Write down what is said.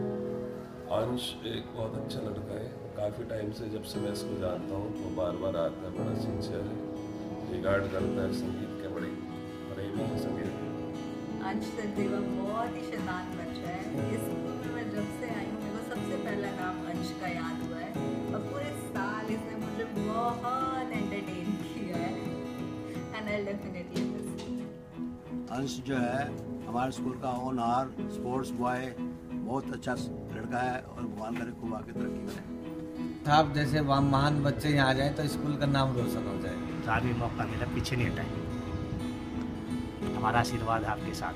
अंश एक बहुत अच्छा लड़का है। काफ़ी टाइम से जब से मैं इसको जानता हूँ तो बार बार आता है। बड़ा सिंसियर है। रिगार्ड करता है संगीत के बड़े प्रेमी है संगीत अंश सचदेवा बहुत ही शैतान बच्चा है। इस स्कूल में मैं जब से आई हूँ मेरे को सबसे पहला नाम अंश का याद हुआ है। और पूरे साल इसने मुझे बहुत एंटरटेन किया है। एंड आई डेफिनेटली अंश जो है हमारे स्कूल का ऑनर स्पोर्ट्स बॉय बहुत अच्छा लड़का है और भगवान करे खूब आगे तरक्की करे। आप जैसे वहाँ महान बच्चे यहाँ आ जाए तो स्कूल का नाम रोशन हो जाए। तो ही मौका मिला पीछे नहीं हटाएँगे हमारा आशीर्वाद आपके साथ।